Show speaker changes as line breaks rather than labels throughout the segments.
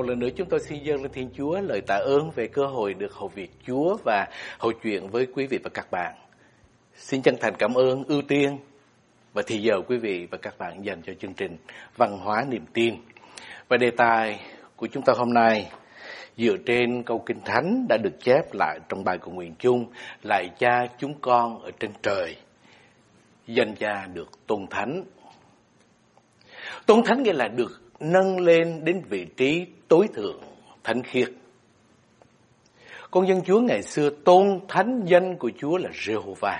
Một lần nữa chúng tôi xin dâng lên Thiên Chúa lời tạ ơn về cơ hội được hầu việc Chúa và hầu chuyện với quý vị và các bạn. Xin chân thành cảm ơn, ưu tiên và thì giờ quý vị và các bạn dành cho chương trình Văn hóa niềm tin. Và đề tài của chúng ta hôm nay dựa trên câu Kinh Thánh đã được chép lại trong bài cầu nguyện chung Lại cha chúng con ở trên trời. Danh cha được tôn thánh. Tôn thánh nghĩa là được nâng lên đến vị trí tối thượng, thánh khiết. Con dân Chúa ngày xưa tôn thánh danh của Chúa là Jehovah.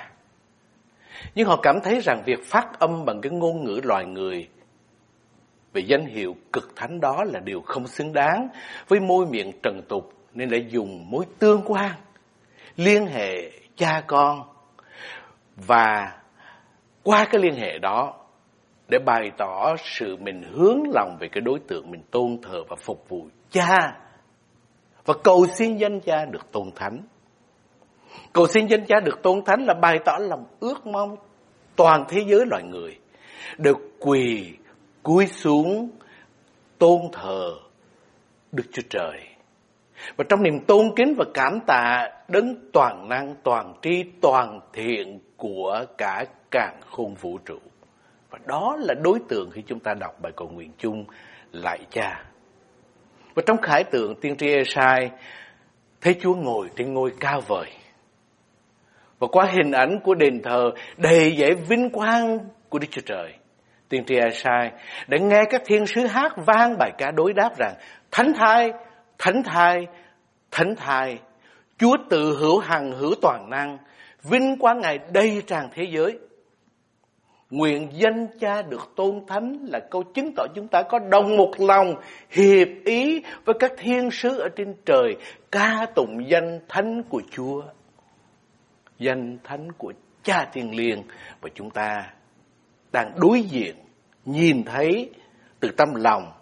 Nhưng họ cảm thấy rằng việc phát âm bằng cái ngôn ngữ loài người về danh hiệu cực thánh đó là điều không xứng đáng với môi miệng trần tục nên lại dùng mối tương quan liên hệ cha con và qua cái liên hệ đó để bày tỏ sự mình hướng lòng về cái đối tượng mình tôn thờ và phục vụ cha và cầu xin danh cha được tôn thánh. Cầu xin danh cha được tôn thánh là bày tỏ lòng ước mong toàn thế giới loài người được quỳ cúi xuống tôn thờ Đức Chúa Trời. Và trong niềm tôn kính và cảm tạ đấng toàn năng, toàn tri, toàn thiện của cả càng khôn vũ trụ. Và đó là đối tượng khi chúng ta đọc bài cầu nguyện chung lại cha. Và trong khải tượng tiên tri Esai thấy Chúa ngồi trên ngôi cao vời. Và qua hình ảnh của đền thờ đầy dãy vinh quang của Đức Chúa Trời. Tiên tri Esai đã nghe các thiên sứ hát vang bài ca đối đáp rằng Thánh thai, thánh thai, thánh thai, Chúa tự hữu hằng hữu toàn năng, vinh quang Ngài đầy tràn thế giới. Nguyện danh cha được tôn thánh là câu chứng tỏ chúng ta có đồng một lòng, hiệp ý với các thiên sứ ở trên trời, ca tụng danh thánh của Chúa. Danh thánh của cha thiên liêng và chúng ta đang đối diện, nhìn thấy từ tâm lòng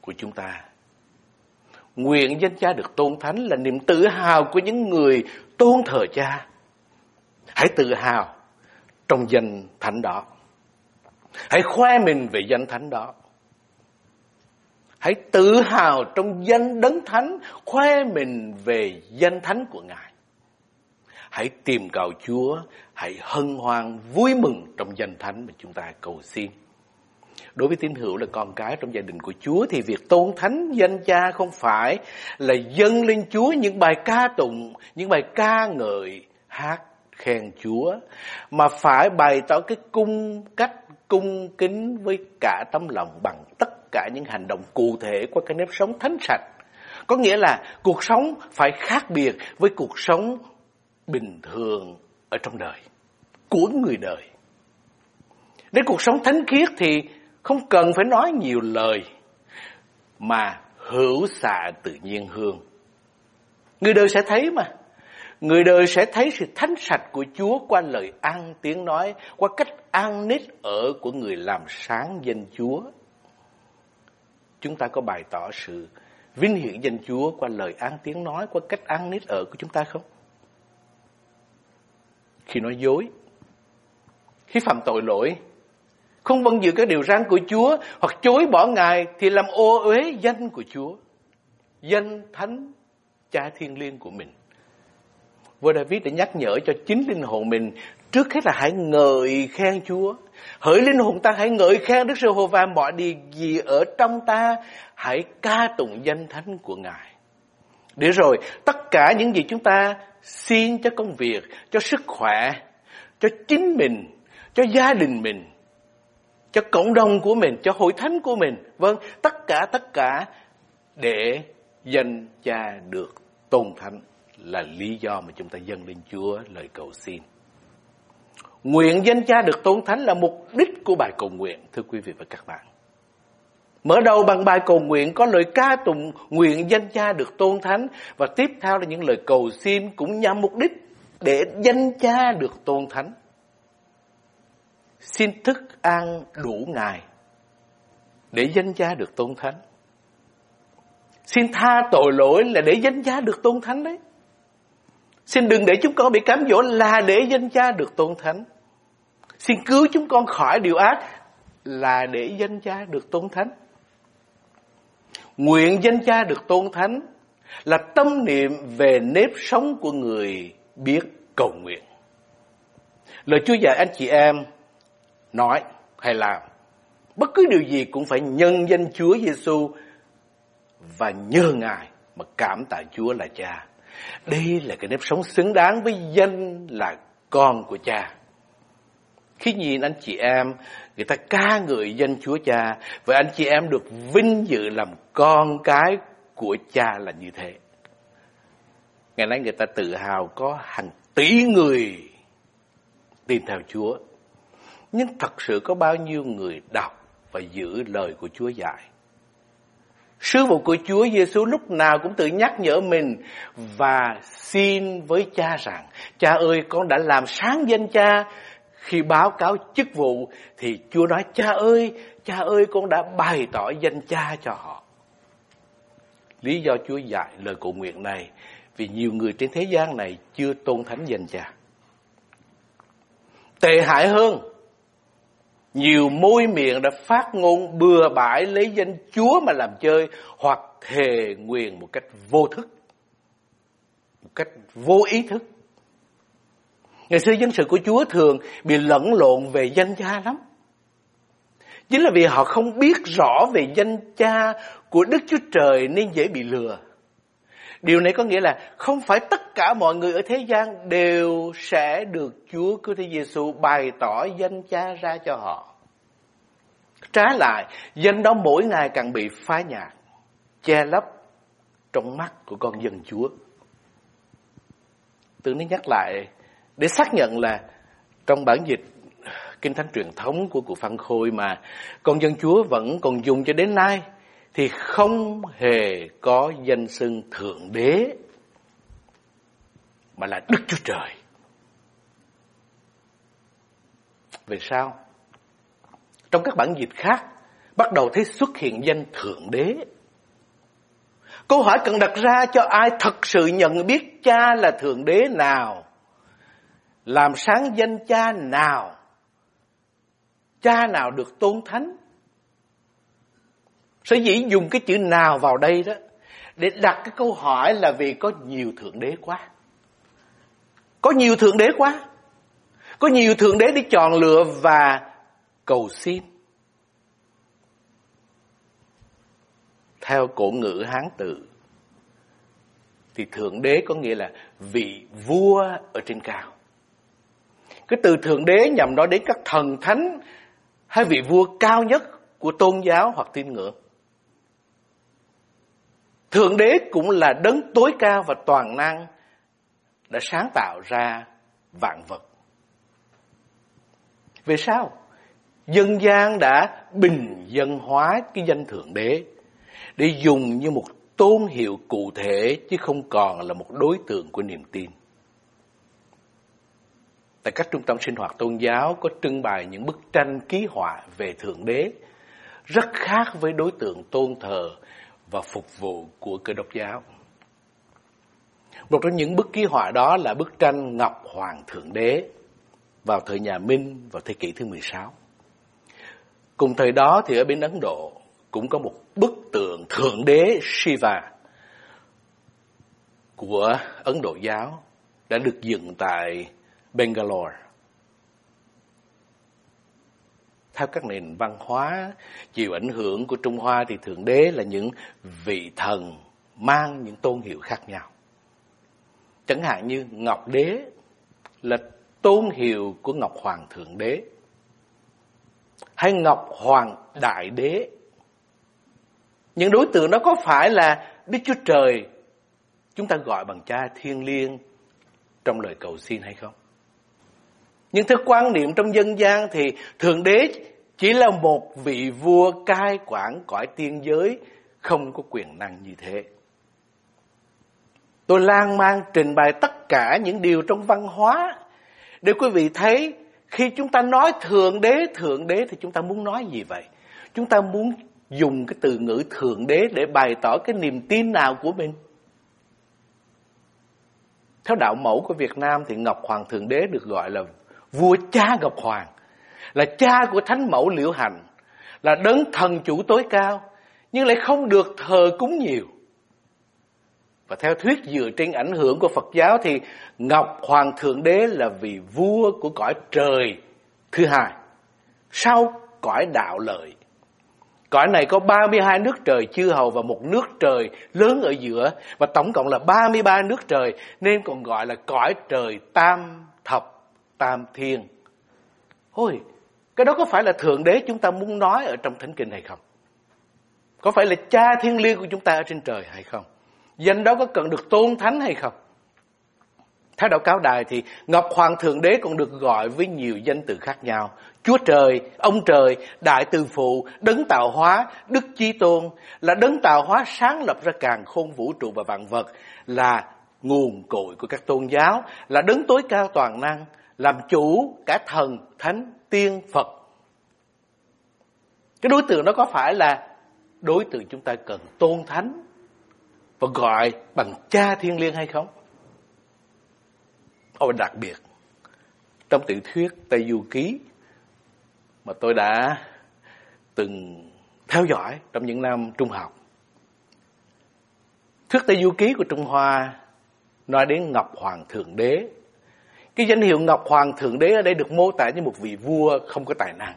của chúng ta. Nguyện danh cha được tôn thánh là niềm tự hào của những người tôn thờ cha. Hãy tự hào trong danh thánh đó. Hãy khoe mình về danh thánh đó. Hãy tự hào trong danh đấng thánh, khoe mình về danh thánh của Ngài. Hãy tìm cầu Chúa, hãy hân hoan vui mừng trong danh thánh mà chúng ta cầu xin. Đối với tín hữu là con cái trong gia đình của Chúa thì việc tôn thánh danh cha không phải là dâng lên Chúa những bài ca tụng, những bài ca ngợi, hát khen Chúa mà phải bày tỏ cái cung cách cung kính với cả tấm lòng bằng tất cả những hành động cụ thể qua cái nếp sống thánh sạch. Có nghĩa là cuộc sống phải khác biệt với cuộc sống bình thường ở trong đời, của người đời. Đến cuộc sống thánh khiết thì không cần phải nói nhiều lời, mà hữu xạ tự nhiên hương. Người đời sẽ thấy mà. Người đời sẽ thấy sự thánh sạch của Chúa qua lời ăn tiếng nói, qua cách ăn nít ở của người làm sáng danh Chúa. Chúng ta có bày tỏ sự vinh hiển danh Chúa qua lời ăn tiếng nói, qua cách ăn nít ở của chúng ta không? Khi nói dối, khi phạm tội lỗi, không vâng giữ các điều răn của Chúa hoặc chối bỏ Ngài thì làm ô uế danh của Chúa. Danh thánh cha thiên liêng của mình. Vua David đã nhắc nhở cho chính linh hồn mình trước hết là hãy ngợi khen Chúa. Hỡi linh hồn ta hãy ngợi khen Đức Giê-hô-va mọi điều gì ở trong ta, hãy ca tụng danh thánh của Ngài. Để rồi tất cả những gì chúng ta xin cho công việc, cho sức khỏe, cho chính mình, cho gia đình mình, cho cộng đồng của mình, cho hội thánh của mình. Vâng, tất cả tất cả để danh cha được tôn thánh là lý do mà chúng ta dâng lên Chúa lời cầu xin. Nguyện danh cha được tôn thánh là mục đích của bài cầu nguyện, thưa quý vị và các bạn. Mở đầu bằng bài cầu nguyện có lời ca tụng nguyện danh cha được tôn thánh và tiếp theo là những lời cầu xin cũng nhằm mục đích để danh cha được tôn thánh. Xin thức ăn đủ ngày để danh cha được tôn thánh. Xin tha tội lỗi là để danh cha được tôn thánh đấy. Xin đừng để chúng con bị cám dỗ là để danh cha được tôn thánh. Xin cứu chúng con khỏi điều ác, là để danh cha được tôn thánh. nguyện danh cha được tôn thánh là tâm niệm về nếp sống của người biết cầu nguyện. Lời Chúa dạy anh chị em nói hay làm, bất cứ điều gì cũng phải nhân danh Chúa Giêsu và nhờ Ngài mà cảm tạ Chúa là Cha. Đây là cái nếp sống xứng đáng với danh là con của Cha. Khi nhìn anh chị em, người ta ca ngợi danh Chúa Cha và anh chị em được vinh dự làm con cái của Cha là như thế. Ngày nay người ta tự hào có hàng tỷ người tin theo Chúa. Nhưng thật sự có bao nhiêu người đọc và giữ lời của Chúa dạy? Sứ vụ của Chúa Giêsu lúc nào cũng tự nhắc nhở mình và xin với cha rằng, cha ơi con đã làm sáng danh cha. Khi báo cáo chức vụ thì Chúa nói, cha ơi, cha ơi con đã bày tỏ danh cha cho họ. Lý do Chúa dạy lời cầu nguyện này vì nhiều người trên thế gian này chưa tôn thánh danh cha. Tệ hại hơn, nhiều môi miệng đã phát ngôn bừa bãi lấy danh Chúa mà làm chơi hoặc thề nguyện một cách vô thức, một cách vô ý thức. Ngày xưa dân sự của Chúa thường bị lẫn lộn về danh cha lắm. Chính là vì họ không biết rõ về danh cha của Đức Chúa Trời nên dễ bị lừa. Điều này có nghĩa là không phải tất cả mọi người ở thế gian đều sẽ được Chúa Cứu Thế Giêsu bày tỏ danh cha ra cho họ. Trái lại, danh đó mỗi ngày càng bị phá nhạt, che lấp trong mắt của con dân Chúa. Tôi nó nhắc lại để xác nhận là trong bản dịch kinh thánh truyền thống của cụ Phan Khôi mà con dân Chúa vẫn còn dùng cho đến nay thì không hề có danh xưng thượng đế, mà là Đức Chúa Trời. Vì sao? Trong các bản dịch khác, bắt đầu thấy xuất hiện danh thượng đế. Câu hỏi cần đặt ra cho ai thật sự nhận biết cha là thượng đế nào? Làm sáng danh cha nào? Cha nào được tôn thánh? Sở dĩ dùng cái chữ nào vào đây đó, để đặt cái câu hỏi là vì có nhiều thượng đế quá. Có nhiều thượng đế quá. Có nhiều thượng đế để chọn lựa và cầu xin. Theo cổ ngữ Hán tự thì thượng đế có nghĩa là vị vua ở trên cao. Cái từ thượng đế nhằm nói đến các thần thánh hay vị vua cao nhất của tôn giáo hoặc tin ngưỡng. Thượng đế cũng là đấng tối cao và toàn năng, đã sáng tạo ra vạn vật. Về sao? Dân gian đã bình dân hóa cái danh thượng đế để dùng như một tôn hiệu cụ thể chứ không còn là một đối tượng của niềm tin. Tại các trung tâm sinh hoạt tôn giáo có trưng bày những bức tranh ký họa về Thượng Đế rất khác với đối tượng tôn thờ và phục vụ của cơ đốc giáo. Một trong những bức ký họa đó là bức tranh Ngọc Hoàng Thượng Đế vào thời nhà Minh vào thế kỷ thứ 16. Cùng thời đó thì ở bên Ấn Độ cũng có một bức tượng Thượng Đế Shiva của Ấn Độ giáo đã được dựng tại Bangalore. Theo các nền văn hóa chịu ảnh hưởng của Trung Hoa thì Thượng Đế là những vị thần mang những tôn hiệu khác nhau. Chẳng hạn như Ngọc Đế là tôn hiệu của Ngọc Hoàng Thượng Đế, hay Ngọc Hoàng Đại Đế. Những đối tượng đó có phải là Đức Chúa Trời chúng ta gọi bằng cha thiên liêng trong lời cầu xin hay không? Nhưng theo quan niệm trong dân gian thì Thượng Đế chỉ là một vị vua cai quản cõi tiên giới, không có quyền năng như thế. Tôi lan man trình bày tất cả những điều trong văn hóa để quý vị thấy khi chúng ta nói Thượng Đế, Thượng Đế thì chúng ta muốn nói gì vậy? Chúng ta muốn dùng cái từ ngữ Thượng Đế để bày tỏ cái niềm tin nào của mình? Theo đạo mẫu của Việt Nam thì Ngọc Hoàng Thượng Đế được gọi là vua cha Ngọc Hoàng, là cha của Thánh Mẫu Liễu Hành, là đấng thần chủ tối cao, nhưng lại không được thờ cúng nhiều. Và theo thuyết dựa trên ảnh hưởng của Phật giáo thì Ngọc Hoàng Thượng Đế là vị vua của cõi trời thứ hai. Sau cõi đạo lợi. Cõi này có 32 nước trời chư hầu và một nước trời lớn ở giữa và tổng cộng là 33 nước trời nên còn gọi là cõi trời tam thập tam thiên. Ôi, cái đó có phải là Thượng Đế chúng ta muốn nói ở trong Thánh Kinh hay không? Có phải là cha thiên liêng của chúng ta ở trên trời hay không? Danh đó có cần được tôn thánh hay không? Theo đạo cáo đài thì Ngọc Hoàng Thượng Đế còn được gọi với nhiều danh từ khác nhau. Chúa Trời, Ông Trời, Đại Từ Phụ, Đấng Tạo Hóa, Đức Chi Tôn là Đấng Tạo Hóa sáng lập ra càng khôn vũ trụ và vạn vật, là nguồn cội của các tôn giáo, là Đấng tối cao toàn năng, làm chủ cả thần, thánh, tiên, Phật. Cái đối tượng đó có phải là đối tượng chúng ta cần tôn thánh và gọi bằng cha thiên liêng hay không? Ôi đặc biệt, trong tiểu thuyết Tây Du Ký mà tôi đã từng theo dõi trong những năm trung học. Thuyết Tây Du Ký của Trung Hoa nói đến Ngọc Hoàng Thượng Đế. Cái danh hiệu Ngọc Hoàng Thượng Đế ở đây được mô tả như một vị vua không có tài năng,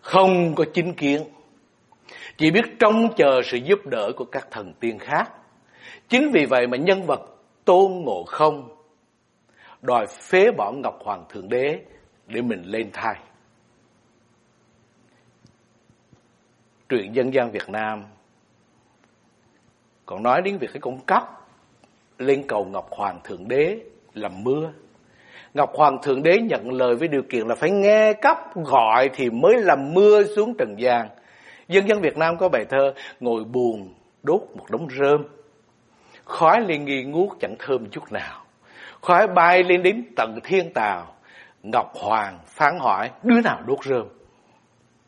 không có chính kiến, chỉ biết trông chờ sự giúp đỡ của các thần tiên khác. Chính vì vậy mà nhân vật tôn ngộ không đòi phế bỏ Ngọc Hoàng Thượng Đế để mình lên thai. Truyện dân gian Việt Nam còn nói đến việc cái con cắp lên cầu Ngọc Hoàng Thượng Đế làm mưa. Ngọc Hoàng Thượng Đế nhận lời với điều kiện là phải nghe cấp gọi thì mới làm mưa xuống trần gian. Dân dân Việt Nam có bài thơ ngồi buồn đốt một đống rơm. Khói lên nghi ngút chẳng thơm chút nào. Khói bay lên đến tận thiên tàu. Ngọc Hoàng phán hỏi đứa nào đốt rơm.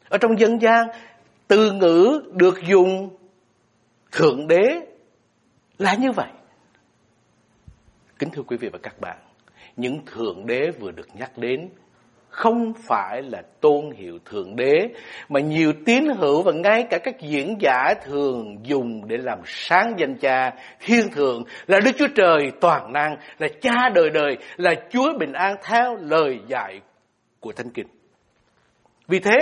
Ở trong dân gian, từ ngữ được dùng thượng đế là như vậy. Kính thưa quý vị và các bạn, những thượng đế vừa được nhắc đến không phải là tôn hiệu thượng đế mà nhiều tín hữu và ngay cả các diễn giả thường dùng để làm sáng danh cha thiên thượng là Đức Chúa Trời toàn năng là cha đời đời là Chúa bình an theo lời dạy của Thánh Kinh. Vì thế,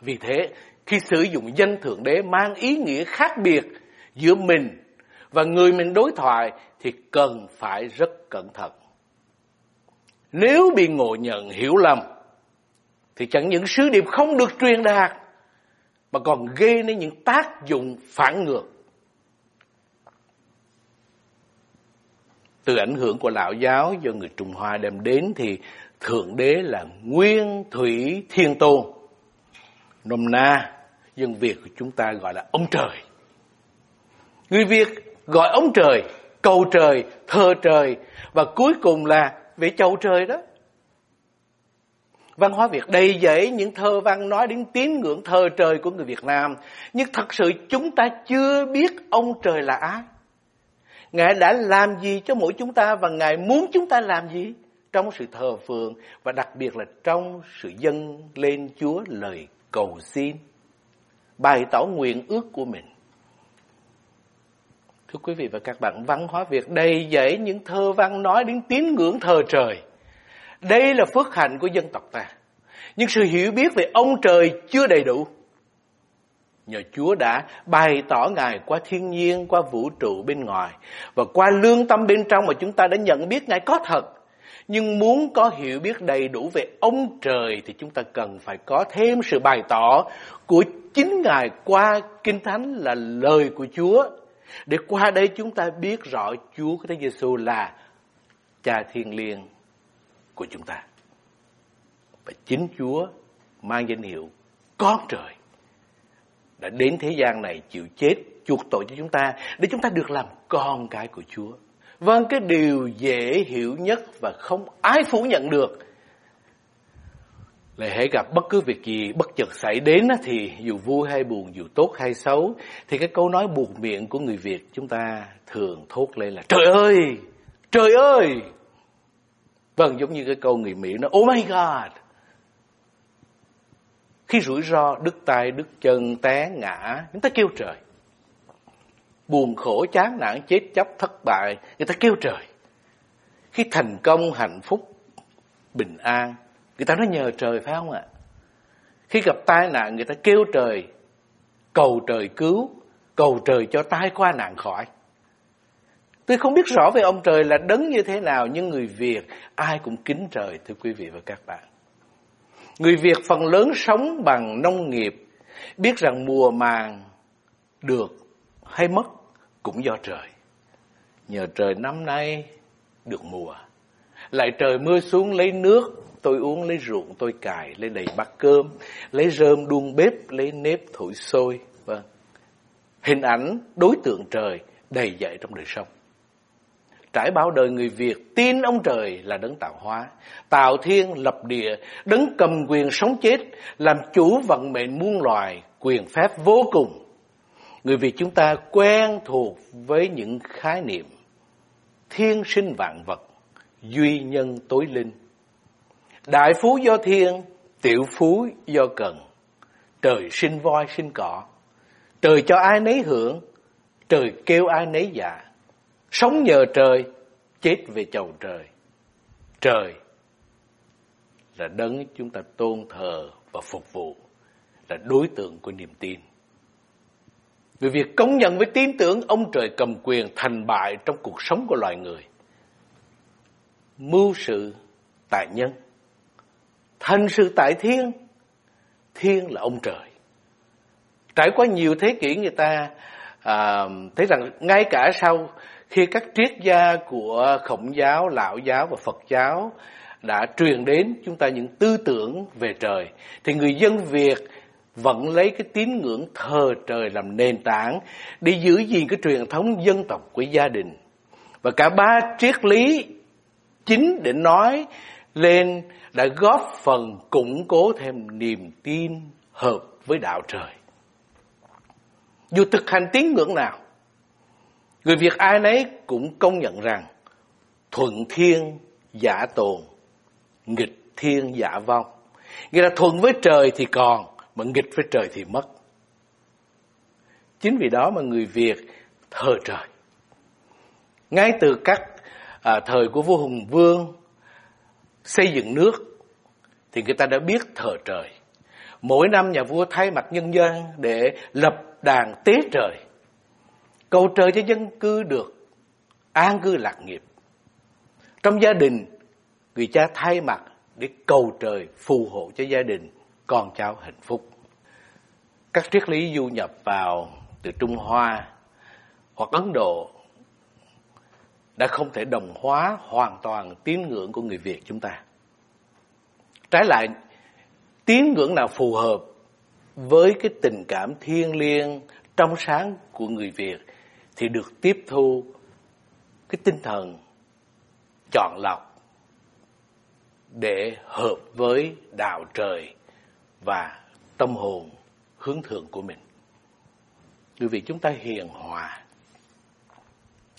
vì thế khi sử dụng danh thượng đế mang ý nghĩa khác biệt giữa mình và người mình đối thoại thì cần phải rất cẩn thận. Nếu bị ngộ nhận hiểu lầm thì chẳng những sứ điệp không được truyền đạt mà còn gây nên những tác dụng phản ngược. Từ ảnh hưởng của lão giáo do người Trung Hoa đem đến thì Thượng Đế là Nguyên Thủy Thiên Tôn. Nôm na, dân Việt của chúng ta gọi là ông trời. Người Việt gọi ông trời, cầu trời, thơ trời và cuối cùng là vị chầu trời đó. Văn hóa Việt đầy dẫy những thơ văn nói đến tín ngưỡng thơ trời của người Việt Nam. Nhưng thật sự chúng ta chưa biết ông trời là ai. Ngài đã làm gì cho mỗi chúng ta và Ngài muốn chúng ta làm gì trong sự thờ phượng và đặc biệt là trong sự dâng lên Chúa lời cầu xin, bày tỏ nguyện ước của mình. Thưa quý vị và các bạn, văn hóa Việt đầy dẫy những thơ văn nói đến tín ngưỡng thờ trời. Đây là phước hạnh của dân tộc ta. Nhưng sự hiểu biết về ông trời chưa đầy đủ. Nhờ Chúa đã bày tỏ Ngài qua thiên nhiên, qua vũ trụ bên ngoài và qua lương tâm bên trong mà chúng ta đã nhận biết Ngài có thật. Nhưng muốn có hiểu biết đầy đủ về ông trời thì chúng ta cần phải có thêm sự bày tỏ của chính Ngài qua Kinh Thánh là lời của Chúa để qua đây chúng ta biết rõ Chúa Christ Giêsu là Cha Thiên Liêng của chúng ta. Và chính Chúa mang danh hiệu con trời đã đến thế gian này chịu chết chuộc tội cho chúng ta để chúng ta được làm con cái của Chúa. Vâng, cái điều dễ hiểu nhất và không ai phủ nhận được lại hãy gặp bất cứ việc gì bất chợt xảy đến thì dù vui hay buồn, dù tốt hay xấu thì cái câu nói buộc miệng của người Việt chúng ta thường thốt lên là trời ơi, trời ơi. Vâng, giống như cái câu người Mỹ nó oh my god. Khi rủi ro, đứt tay, đứt chân, té, ngã, chúng ta kêu trời. Buồn khổ, chán nản, chết chóc, thất bại, người ta kêu trời. Khi thành công, hạnh phúc, bình an, người ta nói nhờ trời phải không ạ? Khi gặp tai nạn, người ta kêu trời, cầu trời cứu, cầu trời cho tai qua nạn khỏi. Tôi không biết rõ về ông trời là đấng như thế nào, nhưng người Việt ai cũng kính trời, thưa quý vị và các bạn. Người Việt phần lớn sống bằng nông nghiệp, biết rằng mùa màng được hay mất cũng do trời. Nhờ trời năm nay được mùa. Lại trời mưa xuống lấy nước, tôi uống lấy ruộng tôi cài, lấy đầy bát cơm, lấy rơm đun bếp, lấy nếp thổi sôi. Vâng. Hình ảnh đối tượng trời đầy dậy trong đời sống. Trải bao đời người Việt tin ông trời là đấng tạo hóa, tạo thiên lập địa, đấng cầm quyền sống chết, làm chủ vận mệnh muôn loài, quyền phép vô cùng. Người Việt chúng ta quen thuộc với những khái niệm thiên sinh vạn vật, duy nhân tối linh. Đại phú do thiên, tiểu phú do cần. Trời sinh voi sinh cỏ, trời cho ai nấy hưởng, trời kêu ai nấy dạ Sống nhờ trời, chết về chầu trời. Trời là đấng chúng ta tôn thờ và phục vụ, là đối tượng của niềm tin. Vì việc công nhận với tin tưởng ông trời cầm quyền thành bại trong cuộc sống của loài người. Mưu sự tại nhân, thành sự tại thiên, thiên là ông trời. Trải qua nhiều thế kỷ người ta à, thấy rằng ngay cả sau khi các triết gia của khổng giáo, lão giáo và Phật giáo đã truyền đến chúng ta những tư tưởng về trời, thì người dân Việt vẫn lấy cái tín ngưỡng thờ trời làm nền tảng để giữ gìn cái truyền thống dân tộc của gia đình. Và cả ba triết lý chính để nói lên đã góp phần củng cố thêm niềm tin hợp với đạo trời. Dù thực hành tín ngưỡng nào, Người Việt ai nấy cũng công nhận rằng thuận thiên giả tồn, nghịch thiên giả vong. Nghĩa là thuận với trời thì còn, mà nghịch với trời thì mất. Chính vì đó mà người Việt thờ trời. Ngay từ các à, thời của vua Hùng Vương xây dựng nước thì người ta đã biết thờ trời. Mỗi năm nhà vua thay mặt nhân dân để lập đàn tế trời cầu trời cho dân cư được an cư lạc nghiệp. Trong gia đình, người cha thay mặt để cầu trời phù hộ cho gia đình, con cháu hạnh phúc. Các triết lý du nhập vào từ Trung Hoa hoặc Ấn Độ đã không thể đồng hóa hoàn toàn tín ngưỡng của người Việt chúng ta. Trái lại, tín ngưỡng nào phù hợp với cái tình cảm thiêng liêng trong sáng của người Việt thì được tiếp thu cái tinh thần chọn lọc để hợp với đạo trời và tâm hồn hướng thượng của mình. Bởi vì chúng ta hiền hòa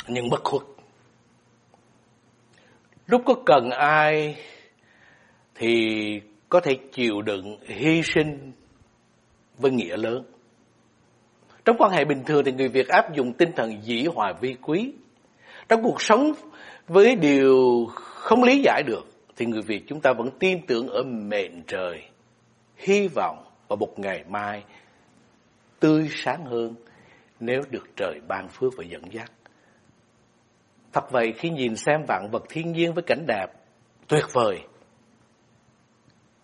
nhưng bất khuất. Lúc có cần ai thì có thể chịu đựng hy sinh với nghĩa lớn. Trong quan hệ bình thường thì người Việt áp dụng tinh thần dĩ hòa vi quý. Trong cuộc sống với điều không lý giải được thì người Việt chúng ta vẫn tin tưởng ở mệnh trời, hy vọng vào một ngày mai tươi sáng hơn nếu được trời ban phước và dẫn dắt. Thật vậy khi nhìn xem vạn vật thiên nhiên với cảnh đẹp tuyệt vời,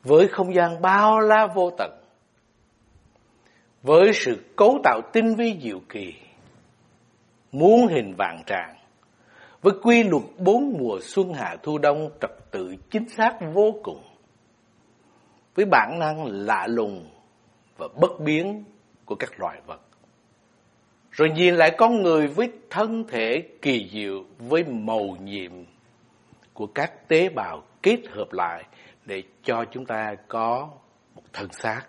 với không gian bao la vô tận, với sự cấu tạo tinh vi diệu kỳ, muôn hình vạn trạng, với quy luật bốn mùa xuân hạ thu đông trật tự chính xác vô cùng, với bản năng lạ lùng và bất biến của các loài vật. Rồi nhìn lại con người với thân thể kỳ diệu với màu nhiệm của các tế bào kết hợp lại để cho chúng ta có một thân xác.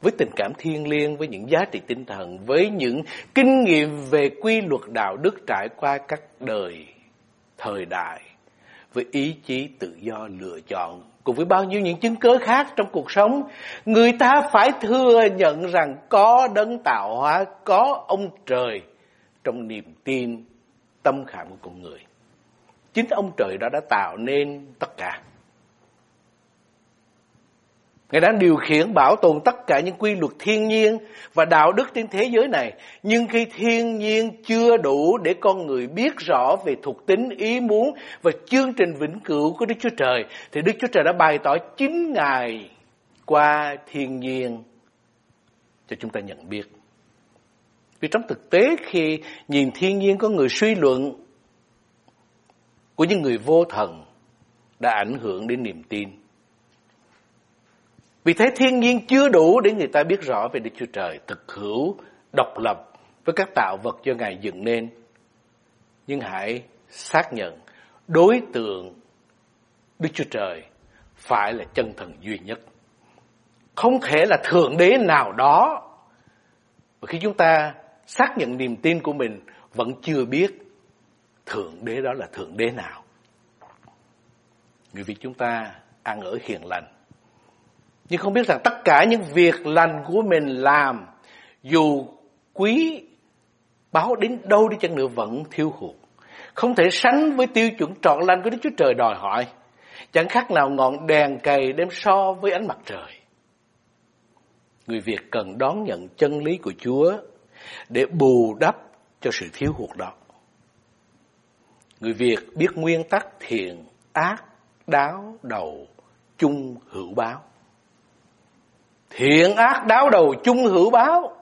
Với tình cảm thiêng liêng, với những giá trị tinh thần, với những kinh nghiệm về quy luật đạo đức trải qua các đời, thời đại, với ý chí tự do lựa chọn cùng với bao nhiêu những chứng cớ khác trong cuộc sống, người ta phải thừa nhận rằng có đấng tạo hóa, có ông trời trong niềm tin tâm khảm của con người. Chính ông trời đó đã tạo nên tất cả. Ngài đã điều khiển bảo tồn tất cả những quy luật thiên nhiên và đạo đức trên thế giới này. Nhưng khi thiên nhiên chưa đủ để con người biết rõ về thuộc tính, ý muốn và chương trình vĩnh cửu của Đức Chúa Trời, thì Đức Chúa Trời đã bày tỏ chính Ngài qua thiên nhiên cho chúng ta nhận biết. Vì trong thực tế khi nhìn thiên nhiên có người suy luận của những người vô thần đã ảnh hưởng đến niềm tin vì thế thiên nhiên chưa đủ để người ta biết rõ về Đức Chúa Trời thực hữu, độc lập với các tạo vật do Ngài dựng nên. Nhưng hãy xác nhận đối tượng Đức Chúa Trời phải là chân thần duy nhất. Không thể là thượng đế nào đó. Và khi chúng ta xác nhận niềm tin của mình vẫn chưa biết thượng đế đó là thượng đế nào. Người Việt chúng ta ăn ở hiền lành nhưng không biết rằng tất cả những việc lành của mình làm dù quý báo đến đâu đi chăng nữa vẫn thiếu hụt. Không thể sánh với tiêu chuẩn trọn lành của Đức Chúa Trời đòi hỏi. Chẳng khác nào ngọn đèn cày đem so với ánh mặt trời. Người Việt cần đón nhận chân lý của Chúa để bù đắp cho sự thiếu hụt đó. Người Việt biết nguyên tắc thiện, ác, đáo, đầu, chung, hữu báo. Thiện ác đáo đầu chung hữu báo.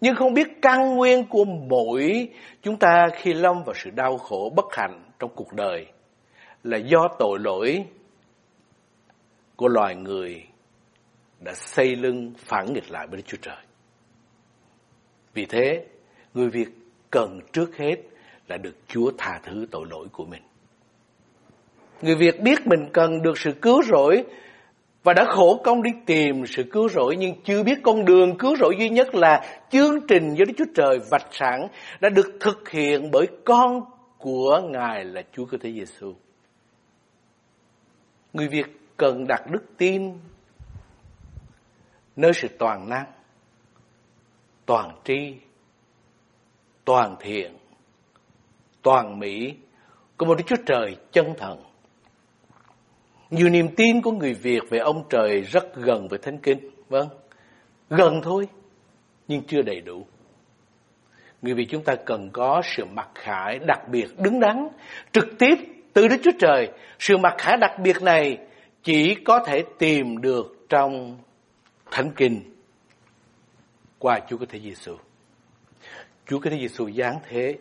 Nhưng không biết căn nguyên của mỗi chúng ta khi lâm vào sự đau khổ bất hạnh trong cuộc đời là do tội lỗi của loài người đã xây lưng phản nghịch lại với Đức Chúa Trời. Vì thế, người Việt cần trước hết là được Chúa tha thứ tội lỗi của mình. Người Việt biết mình cần được sự cứu rỗi và đã khổ công đi tìm sự cứu rỗi nhưng chưa biết con đường cứu rỗi duy nhất là chương trình do Đức Chúa Trời vạch sẵn đã được thực hiện bởi con của Ngài là Chúa Cơ Thể Giêsu. Người Việt cần đặt đức tin nơi sự toàn năng, toàn tri, toàn thiện, toàn mỹ của một Đức Chúa Trời chân thần nhiều niềm tin của người Việt về ông trời rất gần với Thánh Kinh. Vâng, gần thôi, nhưng chưa đầy đủ. Người Việt chúng ta cần có sự mặc khải đặc biệt đứng đắn, trực tiếp từ Đức Chúa Trời. Sự mặc khải đặc biệt này chỉ có thể tìm được trong Thánh Kinh qua Chúa Cơ Thể Giêsu. Chúa Cơ Thể Giêsu giáng thế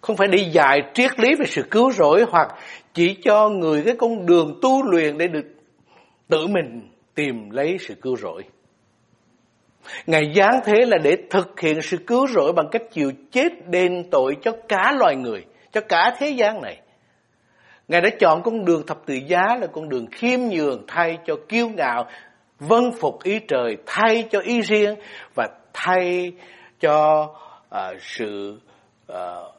không phải đi dạy triết lý về sự cứu rỗi hoặc chỉ cho người cái con đường tu luyện để được tự mình tìm lấy sự cứu rỗi. Ngài giáng thế là để thực hiện sự cứu rỗi bằng cách chịu chết đền tội cho cả loài người, cho cả thế gian này. Ngài đã chọn con đường thập tự giá là con đường khiêm nhường thay cho kiêu ngạo, vâng phục ý trời, thay cho ý riêng và thay cho uh, sự uh,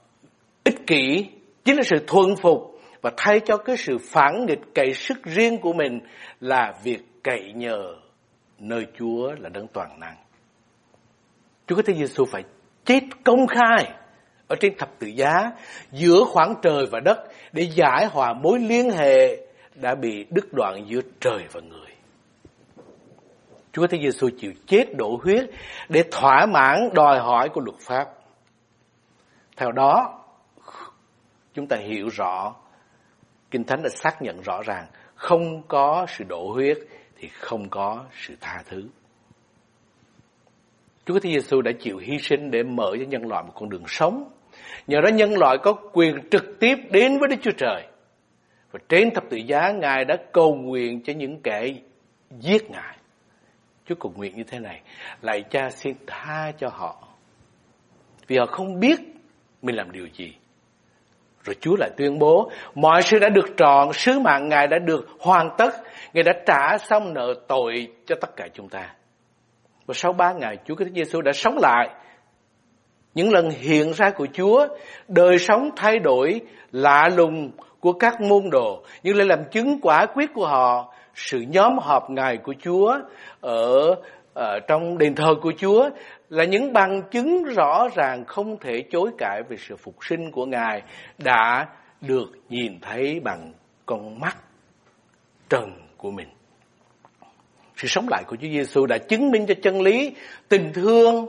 ích kỷ chính là sự thuần phục và thay cho cái sự phản nghịch cậy sức riêng của mình là việc cậy nhờ nơi Chúa là đấng toàn năng. Chúa có thể Giêsu phải chết công khai ở trên thập tự giá giữa khoảng trời và đất để giải hòa mối liên hệ đã bị đứt đoạn giữa trời và người. Chúa Thế Giêsu chịu chết đổ huyết để thỏa mãn đòi hỏi của luật pháp. Theo đó, chúng ta hiểu rõ Kinh Thánh đã xác nhận rõ ràng, không có sự đổ huyết thì không có sự tha thứ. Chúa thánh Giêsu đã chịu hy sinh để mở cho nhân loại một con đường sống. Nhờ đó nhân loại có quyền trực tiếp đến với Đức Chúa Trời. Và trên thập tự giá, Ngài đã cầu nguyện cho những kẻ giết Ngài. Chúa cầu nguyện như thế này. Lạy cha, xin tha cho họ. Vì họ không biết mình làm điều gì. Rồi Chúa lại tuyên bố, mọi sự đã được trọn, sứ mạng Ngài đã được hoàn tất, Ngài đã trả xong nợ tội cho tất cả chúng ta. Và sau ba ngày Chúa Christ Giêsu đã sống lại. Những lần hiện ra của Chúa, đời sống thay đổi lạ lùng, của các môn đồ, nhưng lại làm chứng quả quyết của họ sự nhóm họp ngày của Chúa ở, ở trong đền thờ của Chúa là những bằng chứng rõ ràng không thể chối cãi về sự phục sinh của Ngài đã được nhìn thấy bằng con mắt trần của mình. Sự sống lại của Chúa Giêsu đã chứng minh cho chân lý tình thương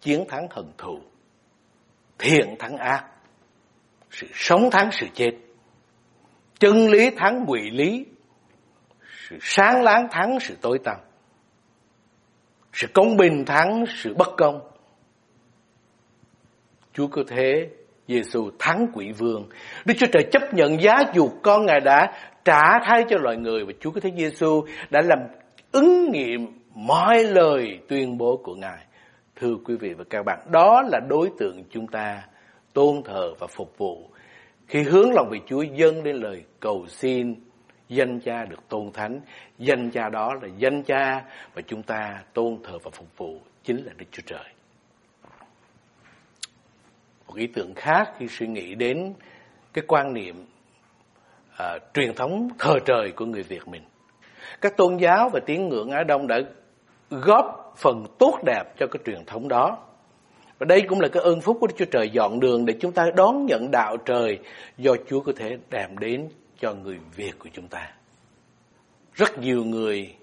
chiến thắng hận thù, thiện thắng ác, sự sống thắng sự chết, chân lý thắng quỷ lý, sự sáng láng thắng sự tối tăm, sự công bình thắng sự bất công. Chúa cơ thế Giêsu thắng quỷ vương. Đức Chúa Trời chấp nhận giá chuộc con Ngài đã trả thay cho loài người và Chúa cơ thế Giêsu đã làm ứng nghiệm mọi lời tuyên bố của Ngài. Thưa quý vị và các bạn, đó là đối tượng chúng ta tôn thờ và phục vụ. Khi hướng lòng về Chúa dâng lên lời cầu xin, danh cha được tôn thánh, danh cha đó là danh cha mà chúng ta tôn thờ và phục vụ chính là Đức Chúa Trời. Một ý tưởng khác khi suy nghĩ đến cái quan niệm à, truyền thống thờ trời của người Việt mình. Các tôn giáo và tín ngưỡng Á Đông đã góp phần tốt đẹp cho cái truyền thống đó. Và đây cũng là cái ơn phúc của Đức Chúa Trời dọn đường để chúng ta đón nhận đạo trời do Chúa có thể đem đến cho người Việt của chúng ta. Rất nhiều người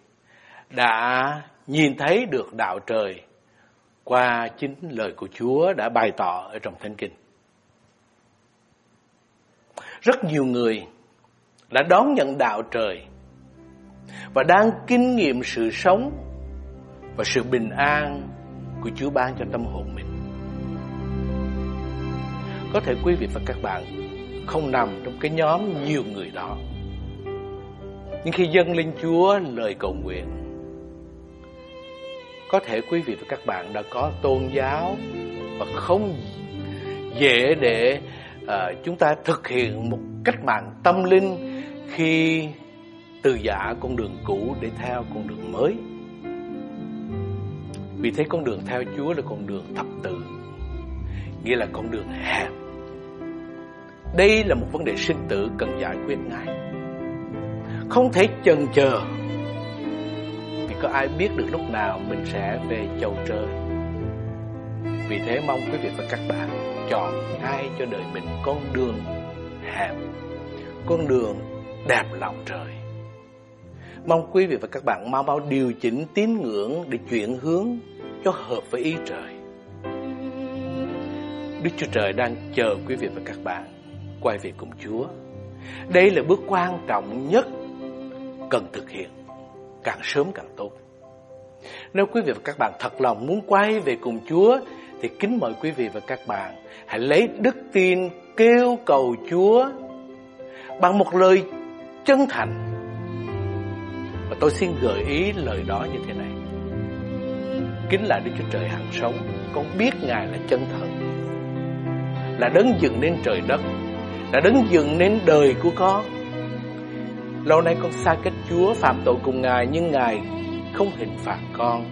đã nhìn thấy được đạo trời qua chính lời của Chúa đã bày tỏ ở trong Thánh Kinh. Rất nhiều người đã đón nhận đạo trời và đang kinh nghiệm sự sống và sự bình an của Chúa ban cho tâm hồn mình. Có thể quý vị và các bạn không nằm trong cái nhóm nhiều người đó. Nhưng khi dâng lên Chúa lời cầu nguyện, có thể quý vị và các bạn đã có tôn giáo và không dễ để uh, chúng ta thực hiện một cách mạng tâm linh khi từ giả con đường cũ để theo con đường mới. Vì thế con đường theo Chúa là con đường thập tự, nghĩa là con đường hẹp. Đây là một vấn đề sinh tử cần giải quyết ngay. Không thể chần chờ Vì có ai biết được lúc nào mình sẽ về chầu trời Vì thế mong quý vị và các bạn Chọn ngay cho đời mình con đường hẹp, Con đường đẹp lòng trời Mong quý vị và các bạn mau mau điều chỉnh tín ngưỡng để chuyển hướng cho hợp với ý trời. Đức Chúa Trời đang chờ quý vị và các bạn quay về cùng Chúa. Đây là bước quan trọng nhất cần thực hiện, càng sớm càng tốt. Nếu quý vị và các bạn thật lòng muốn quay về cùng Chúa, thì kính mời quý vị và các bạn hãy lấy đức tin kêu cầu Chúa bằng một lời chân thành và tôi xin gợi ý lời đó như thế này Kính là Đức Chúa Trời hằng sống Con biết Ngài là chân thật Là đấng dựng nên trời đất đã đứng dựng nên đời của con Lâu nay con xa cách Chúa phạm tội cùng Ngài, Nhưng Ngài không hình phạt con,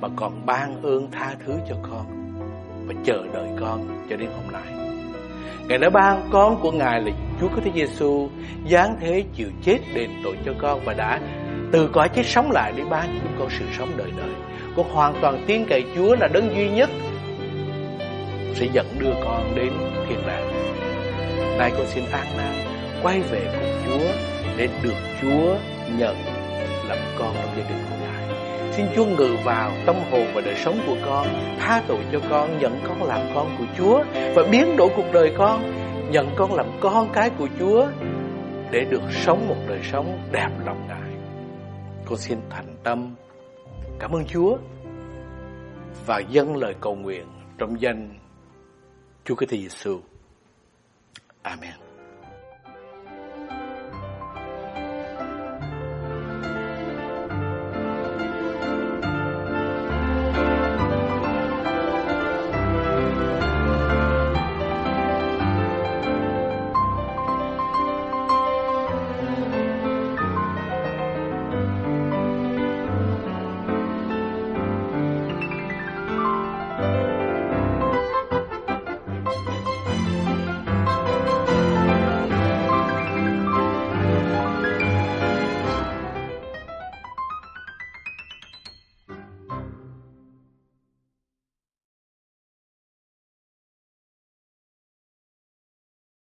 Mà còn ban ơn tha thứ cho con Và chờ đợi con cho đến hôm nay Ngài đã ban con của Ngài là Chúa Cứu Thế Giêsu, giáng thế chịu chết đền tội cho con và đã từ cõi chết sống lại để ban cho con sự sống đời đời. Con hoàn toàn tin cậy Chúa là đấng duy nhất sẽ dẫn đưa con đến thiên đàng. Nay con xin an nan quay về cùng Chúa để được Chúa nhận làm con trong gia đình của Ngài. Xin Chúa ngự vào tâm hồn và đời sống của con, tha tội cho con, nhận con làm con của Chúa và biến đổi cuộc đời con, nhận con làm con cái của Chúa để được sống một đời sống đẹp lòng Ngài. Con xin thành tâm cảm ơn Chúa và dâng lời cầu nguyện trong danh Chúa Kitô Giêsu. Amén.